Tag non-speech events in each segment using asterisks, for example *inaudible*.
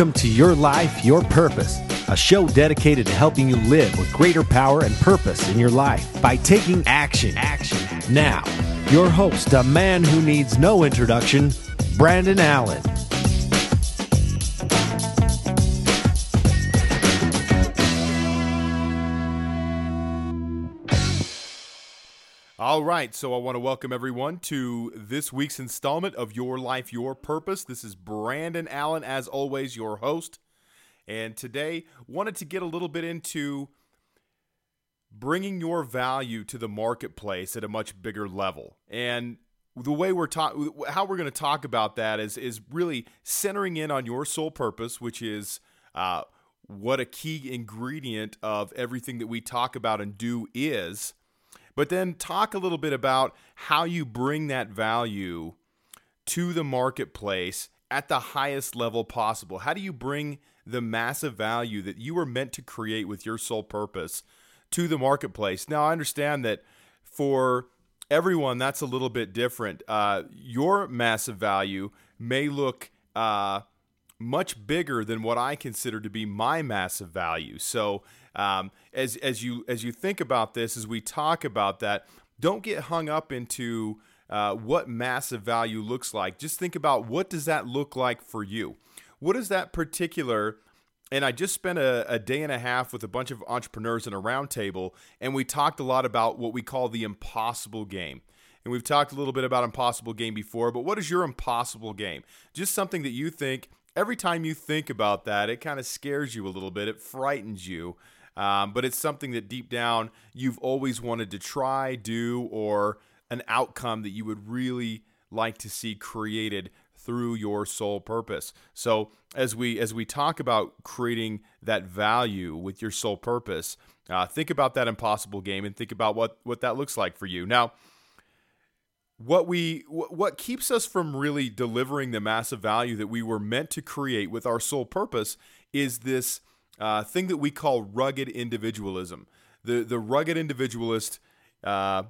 Welcome to Your Life, Your Purpose, a show dedicated to helping you live with greater power and purpose in your life by taking action. Action. Now, your host, a man who needs no introduction, Brandon Allen. All right, so I want to welcome everyone to this week's installment of Your Life, Your Purpose. This is Brandon Allen, as always, your host. And today, wanted to get a little bit into bringing your value to the marketplace at a much bigger level. And the way we're talking, how we're going to talk about that is is really centering in on your soul purpose, which is uh, what a key ingredient of everything that we talk about and do is but then talk a little bit about how you bring that value to the marketplace at the highest level possible. How do you bring the massive value that you were meant to create with your soul purpose to the marketplace? Now, I understand that for everyone, that's a little bit different. Uh, your massive value may look uh, much bigger than what I consider to be my massive value. So, um, as as you as you think about this, as we talk about that, don't get hung up into uh, what massive value looks like. Just think about what does that look like for you. What is that particular? And I just spent a, a day and a half with a bunch of entrepreneurs in a roundtable, and we talked a lot about what we call the impossible game. And we've talked a little bit about impossible game before, but what is your impossible game? Just something that you think every time you think about that, it kind of scares you a little bit. It frightens you. Um, but it's something that deep down you've always wanted to try, do, or an outcome that you would really like to see created through your soul purpose. So as we as we talk about creating that value with your soul purpose, uh, think about that impossible game and think about what what that looks like for you. Now, what we what keeps us from really delivering the massive value that we were meant to create with our soul purpose is this uh, thing that we call rugged individualism. The the rugged individualist uh,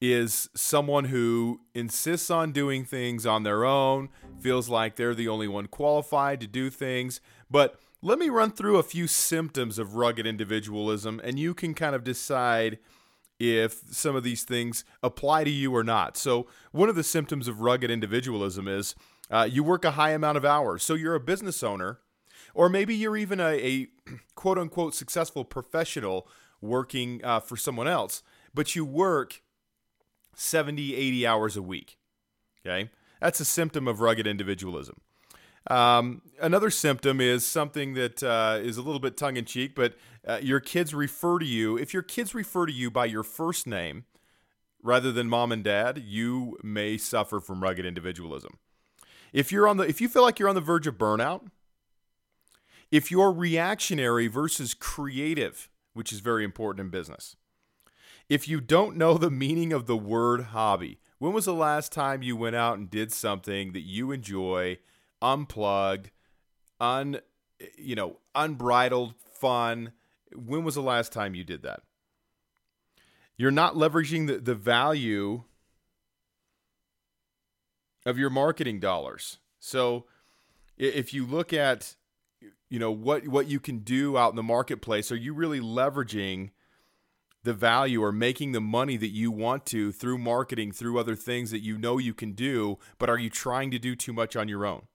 is someone who insists on doing things on their own, feels like they're the only one qualified to do things. But let me run through a few symptoms of rugged individualism, and you can kind of decide if some of these things apply to you or not. So, one of the symptoms of rugged individualism is uh, you work a high amount of hours. So, you're a business owner or maybe you're even a, a *clears throat* quote unquote successful professional working uh, for someone else, but you work 70, 80 hours a week. Okay. That's a symptom of rugged individualism. Um, another symptom is something that uh, is a little bit tongue in cheek, but uh, your kids refer to you. If your kids refer to you by your first name rather than mom and dad, you may suffer from rugged individualism. If you're on the, if you feel like you're on the verge of burnout, if you're reactionary versus creative, which is very important in business, if you don't know the meaning of the word hobby, when was the last time you went out and did something that you enjoy, unplugged, un you know, unbridled fun? When was the last time you did that? You're not leveraging the, the value of your marketing dollars. So if you look at you know what what you can do out in the marketplace. Are you really leveraging the value or making the money that you want to through marketing through other things that you know you can do but are you trying to do too much on your own?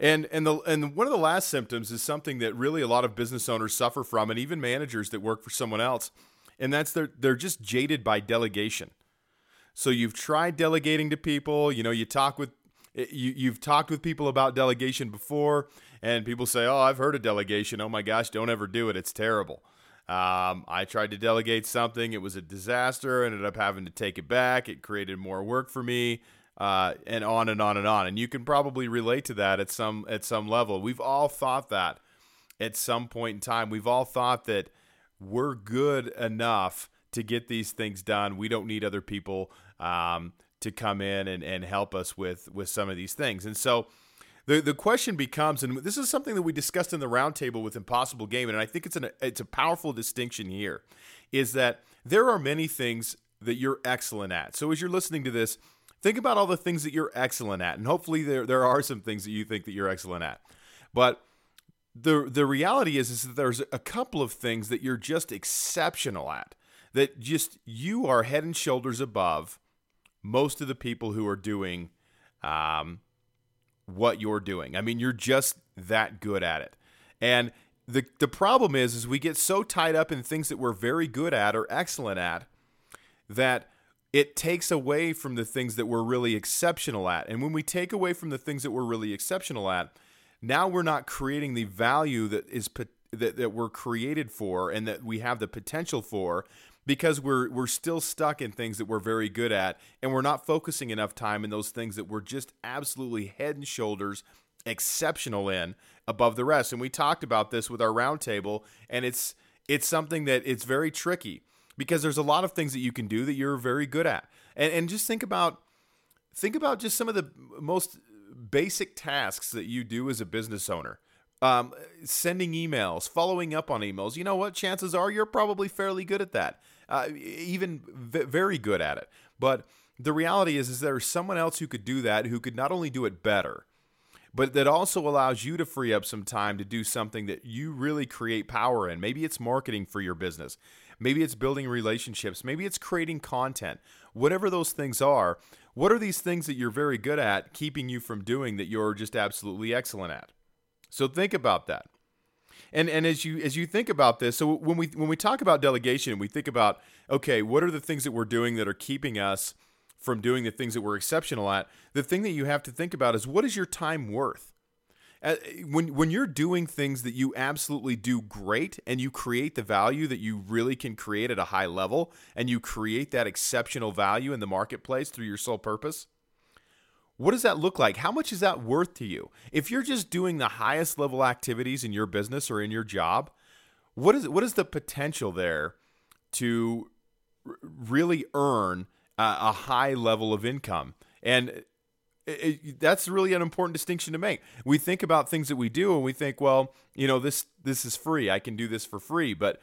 And and the and one of the last symptoms is something that really a lot of business owners suffer from and even managers that work for someone else and that's they're they're just jaded by delegation. So you've tried delegating to people you know you talk with eh, you, you've talked with people about delegation before and people say, "Oh, I've heard of delegation. Oh my gosh, don't ever do it. It's terrible." Um, I tried to delegate something. It was a disaster. Ended up having to take it back. It created more work for me, uh, and on and on and on. And you can probably relate to that at some at some level. We've all thought that at some point in time. We've all thought that we're good enough to get these things done. We don't need other people um, to come in and, and help us with with some of these things. And so the the question becomes, and this is something that we discussed in the roundtable with Impossible Game, and I think it's an it's a powerful distinction here, is that there are many things that you're excellent at. So as you're listening to this, think about all the things that you're excellent at, and hopefully there there are some things that you think that you're excellent at. But the the reality is is that there's a couple of things that you're just exceptional at that just you are head and shoulders above most of the people who are doing um, what you're doing. I mean, you're just that good at it. And the the problem is is we get so tied up in things that we're very good at or excellent at that it takes away from the things that we're really exceptional at. And when we take away from the things that we're really exceptional at, now we're not creating the value that is that, that we're created for and that we have the potential for because we're we're still stuck in things that we're very good at and we're not focusing enough time in those things that we're just absolutely head and shoulders exceptional in above the rest and we talked about this with our roundtable and it's it's something that it's very tricky because there's a lot of things that you can do that you're very good at and and just think about think about just some of the most basic tasks that you do as a business owner um, sending emails, following up on emails. You know what? Chances are you're probably fairly good at that, uh, even v- very good at it. But the reality is, is there's someone else who could do that, who could not only do it better, but that also allows you to free up some time to do something that you really create power in. Maybe it's marketing for your business. Maybe it's building relationships. Maybe it's creating content. Whatever those things are, what are these things that you're very good at keeping you from doing that you're just absolutely excellent at? So think about that. And and as you as you think about this, so when we when we talk about delegation, we think about okay, what are the things that we're doing that are keeping us from doing the things that we're exceptional at? The thing that you have to think about is what is your time worth? Uh, when when you're doing things that you absolutely do great and you create the value that you really can create at a high level and you create that exceptional value in the marketplace through your soul purpose, what does that look like? How much is that worth to you? If you're just doing the highest level activities in your business or in your job, what is what is the potential there to really earn a, a high level of income? And it, it, that's really an important distinction to make. We think about things that we do, and we think, well, you know, this this is free. I can do this for free. But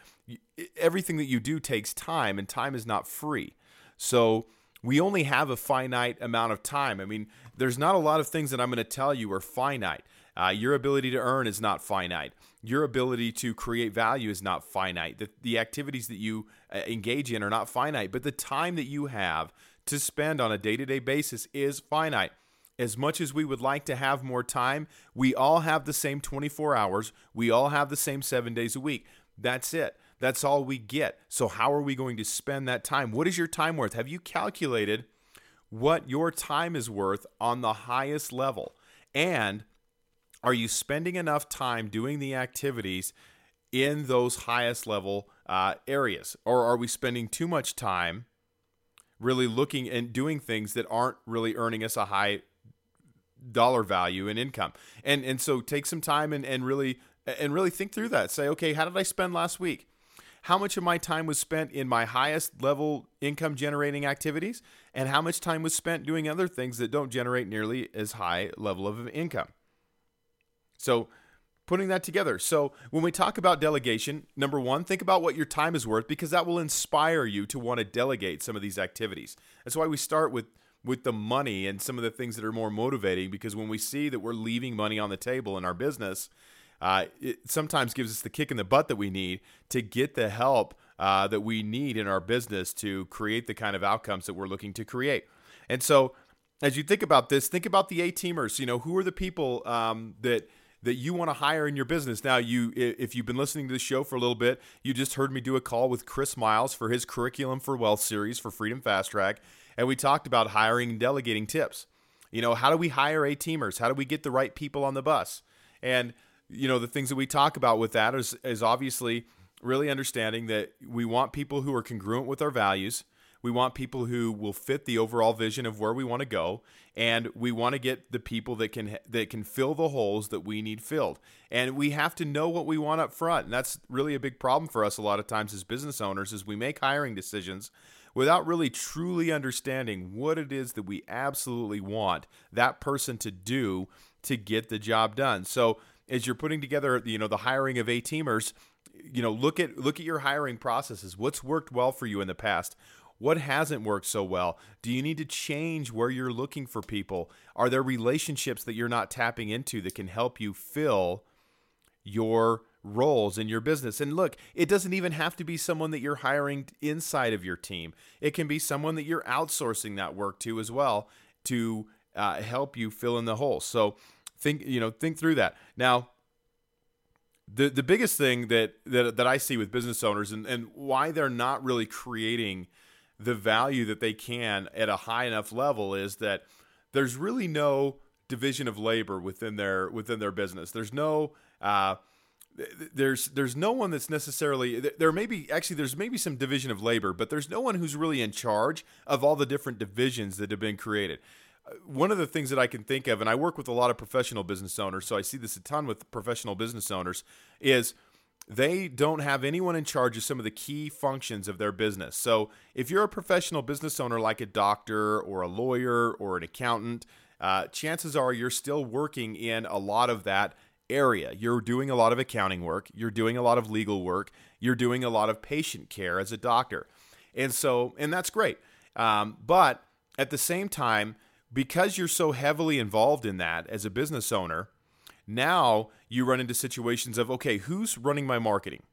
everything that you do takes time, and time is not free. So we only have a finite amount of time. I mean, there's not a lot of things that I'm going to tell you are finite. Uh, your ability to earn is not finite. Your ability to create value is not finite. The, the activities that you uh, engage in are not finite, but the time that you have to spend on a day to day basis is finite. As much as we would like to have more time, we all have the same 24 hours. We all have the same seven days a week. That's it. That's all we get. So, how are we going to spend that time? What is your time worth? Have you calculated what your time is worth on the highest level? And are you spending enough time doing the activities in those highest level uh, areas? Or are we spending too much time really looking and doing things that aren't really earning us a high dollar value and income? And and so take some time and, and really and really think through that. Say, okay, how did I spend last week? How much of my time was spent in my highest level income generating activities and how much time was spent doing other things that don't generate nearly as high level of income. So, putting that together. So, when we talk about delegation, number 1, think about what your time is worth because that will inspire you to want to delegate some of these activities. That's why we start with with the money and some of the things that are more motivating because when we see that we're leaving money on the table in our business, uh, it sometimes gives us the kick in the butt that we need to get the help uh, that we need in our business to create the kind of outcomes that we're looking to create. And so, as you think about this, think about the A teamers. You know, who are the people um, that that you want to hire in your business. Now, you if you've been listening to the show for a little bit, you just heard me do a call with Chris Miles for his curriculum for wealth series for Freedom Fast Track, and we talked about hiring and delegating tips. You know, how do we hire A teamers? How do we get the right people on the bus? And you know the things that we talk about with that is is obviously really understanding that we want people who are congruent with our values. We want people who will fit the overall vision of where we want to go, and we want to get the people that can that can fill the holes that we need filled. And we have to know what we want up front, and that's really a big problem for us a lot of times as business owners. Is we make hiring decisions without really truly understanding what it is that we absolutely want that person to do to get the job done. So as you're putting together, you know, the hiring of A teamers, you know, look at look at your hiring processes. What's worked well for you in the past? What hasn't worked so well? Do you need to change where you're looking for people? Are there relationships that you're not tapping into that can help you fill your roles in your business? And look, it doesn't even have to be someone that you're hiring inside of your team, it can be someone that you're outsourcing that work to as well to uh, help you fill in the hole. So think, you know, think through that. Now, the the biggest thing that that, that I see with business owners and, and why they're not really creating the value that they can at a high enough level is that there's really no division of labor within their within their business. There's no uh, there's there's no one that's necessarily there may be actually there's maybe some division of labor, but there's no one who's really in charge of all the different divisions that have been created one of the things that I can think of, and I work with a lot of professional business owners, so I see this a ton with professional business owners, is they don't have anyone in charge of some of the key functions of their business. So if you're a professional business owner like a doctor or a lawyer or an accountant, uh, chances are you're still working in a lot of that area. You're doing a lot of accounting work, you're doing a lot of legal work, you're doing a lot of patient care as a doctor. And so, and that's great. Um, but at the same time, because you're so heavily involved in that as a business owner, now you run into situations of okay, who's running my marketing?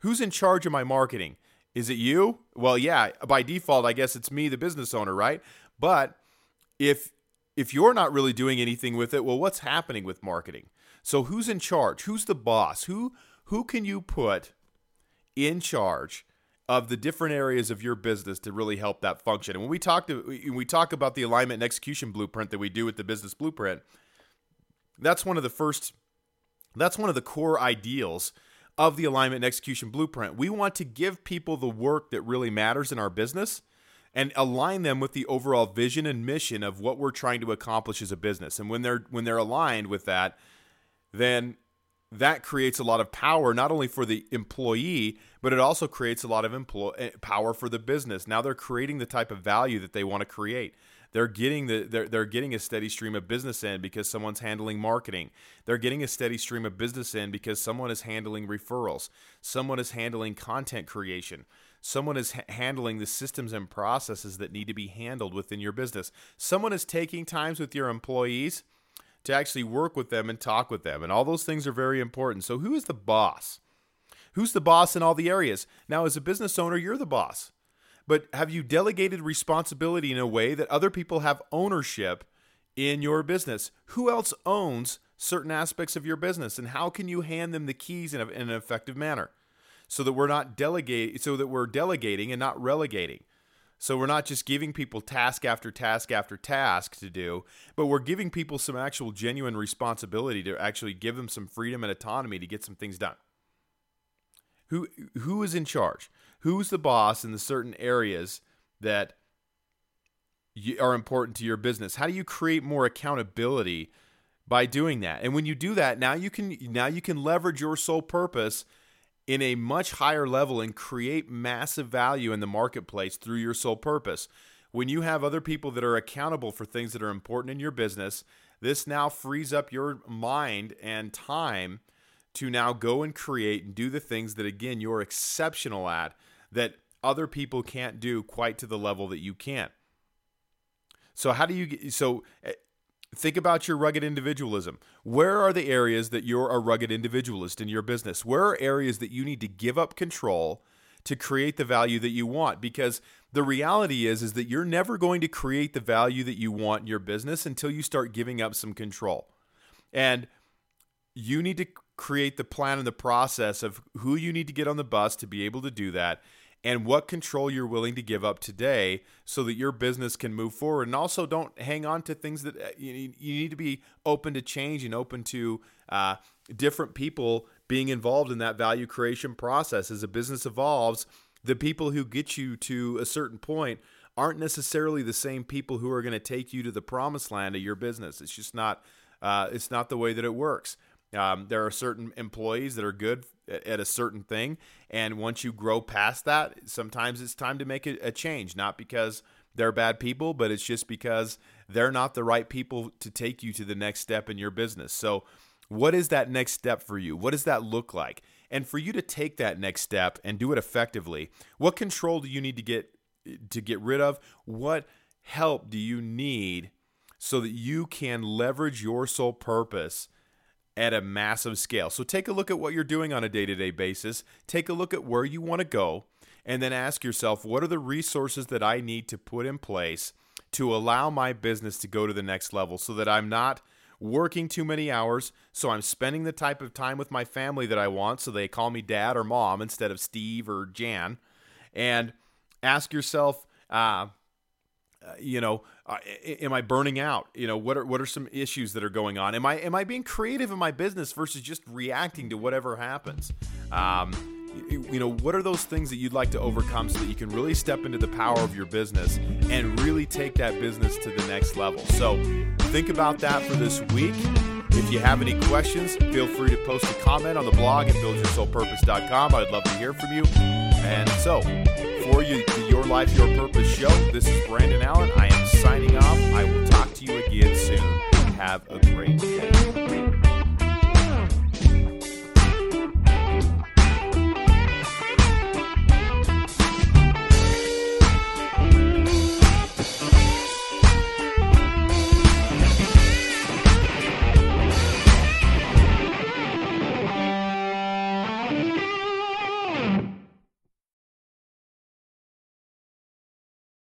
Who's in charge of my marketing? Is it you? Well, yeah, by default, I guess it's me, the business owner, right? But if if you're not really doing anything with it, well, what's happening with marketing? So who's in charge? Who's the boss? Who who can you put in charge of the different areas of your business to really help that function. And when we talk to we talk about the alignment and execution blueprint that we do with the business blueprint, that's one of the first that's one of the core ideals of the alignment and execution blueprint. We want to give people the work that really matters in our business and align them with the overall vision and mission of what we're trying to accomplish as a business. And when they're when they're aligned with that, then that creates a lot of power not only for the employee but it also creates a lot of employ- eh, power for the business. Now they're creating the type of value that they want to create. They're getting the they're, they're getting a steady stream of business in because someone's handling marketing. They're getting a steady stream of business in because someone is handling referrals. Someone is handling content creation. Someone is ha- handling the systems and processes that need to be handled within your business. Someone is taking times with your employees to actually work with them and talk with them. And all those things are very important. So, who is the boss? Who's the boss in all the areas? Now, as a business owner, you're the boss. But have you delegated responsibility in a way that other people have ownership in your business? Who else owns certain aspects of your business? And how can you hand them the keys in, a, in an effective manner? So that we're not delegate so that we're delegating and not relegating. So we're not just giving people task after task after task to do, but we're giving people some actual genuine responsibility to actually give them some freedom and autonomy to get some things done. Who who is in charge? Who's the boss in the certain areas that are important to your business? How do you create more accountability by doing that? And when you do that, now you can now you can leverage your soul purpose in a much higher level and create massive value in the marketplace through your soul purpose. When you have other people that are accountable for things that are important in your business, this now frees up your mind and time to now go and create and do the things that, again, you're exceptional at that other people can't do quite to the level that you can. So, how do you get so eh, Think about your rugged individualism. Where are the areas that you're a rugged individualist in your business? Where are areas that you need to give up control to create the value that you want? Because the reality is is that you're never going to create the value that you want in your business until you start giving up some control. And you need to create the plan and the process of who you need to get on the bus to be able to do that and what control you're willing to give up today so that your business can move forward. And also, don't hang on to things that uh, you need, you need to be open to change and open to uh, different people being involved in that value creation process. As a business evolves, the people who get you to a certain point aren't necessarily the same people who are going to take you to the promised land of your business. It's just not. Uh, it's not the way that it works. Um, there are certain employees that are good at, a certain thing, and once you grow past that, sometimes it's time to make a, a change. Not because they're bad people, but it's just because they're not the right people to take you to the next step in your business. So, what is that next step for you? What does that look like? And for you to take that next step and do it effectively, what control do you need to get to get rid of? What help do you need so that you can leverage your soul purpose at a massive scale? So take a look at what you're doing on a day to day basis, take a look at where you want to go, and then ask yourself what are the resources that I need to put in place to allow my business to go to the next level so that I'm not working too many hours, so I'm spending the type of time with my family that I want, so they call me dad or mom instead of Steve or Jan. And ask yourself, uh, uh, you know, uh, am I burning out? You know, what are what are some issues that are going on? Am I am I being creative in my business versus just reacting to whatever happens? Um, you know, what are those things that you'd like to overcome so that you can really step into the power of your business and really take that business to the next level? So, think about that for this week. If you have any questions, feel free to post a comment on the blog at buildyoursolepurpose.com. I'd love to hear from you. And so, for you, the Your Life, Your Purpose show, this is Brandon Allen. I am signing off. I will talk to you again soon. Have a great day.